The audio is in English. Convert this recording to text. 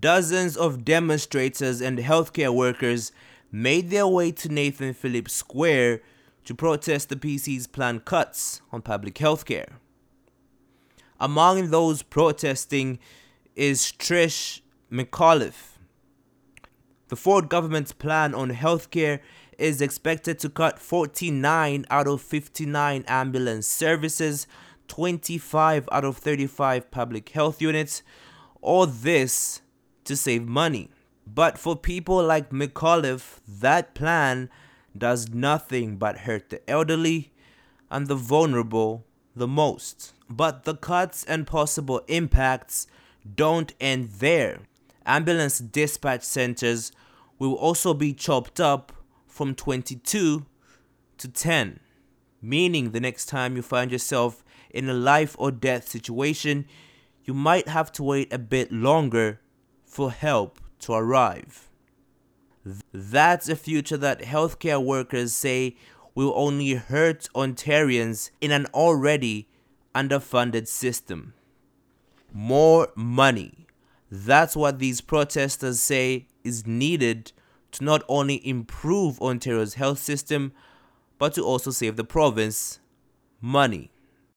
dozens of demonstrators and healthcare workers made their way to Nathan Phillips Square to protest the PC's planned cuts on public healthcare. Among those protesting is Trish McAuliffe. The Ford government's plan on healthcare is expected to cut 49 out of 59 ambulance services, 25 out of 35 public health units, all this to save money. But for people like McAuliffe, that plan does nothing but hurt the elderly and the vulnerable the most. But the cuts and possible impacts don't end there. Ambulance dispatch centers will also be chopped up from 22 to 10, meaning the next time you find yourself in a life or death situation, you might have to wait a bit longer for help to arrive. That's a future that healthcare workers say will only hurt Ontarians in an already underfunded system. More money. That's what these protesters say is needed to not only improve Ontario's health system, but to also save the province money.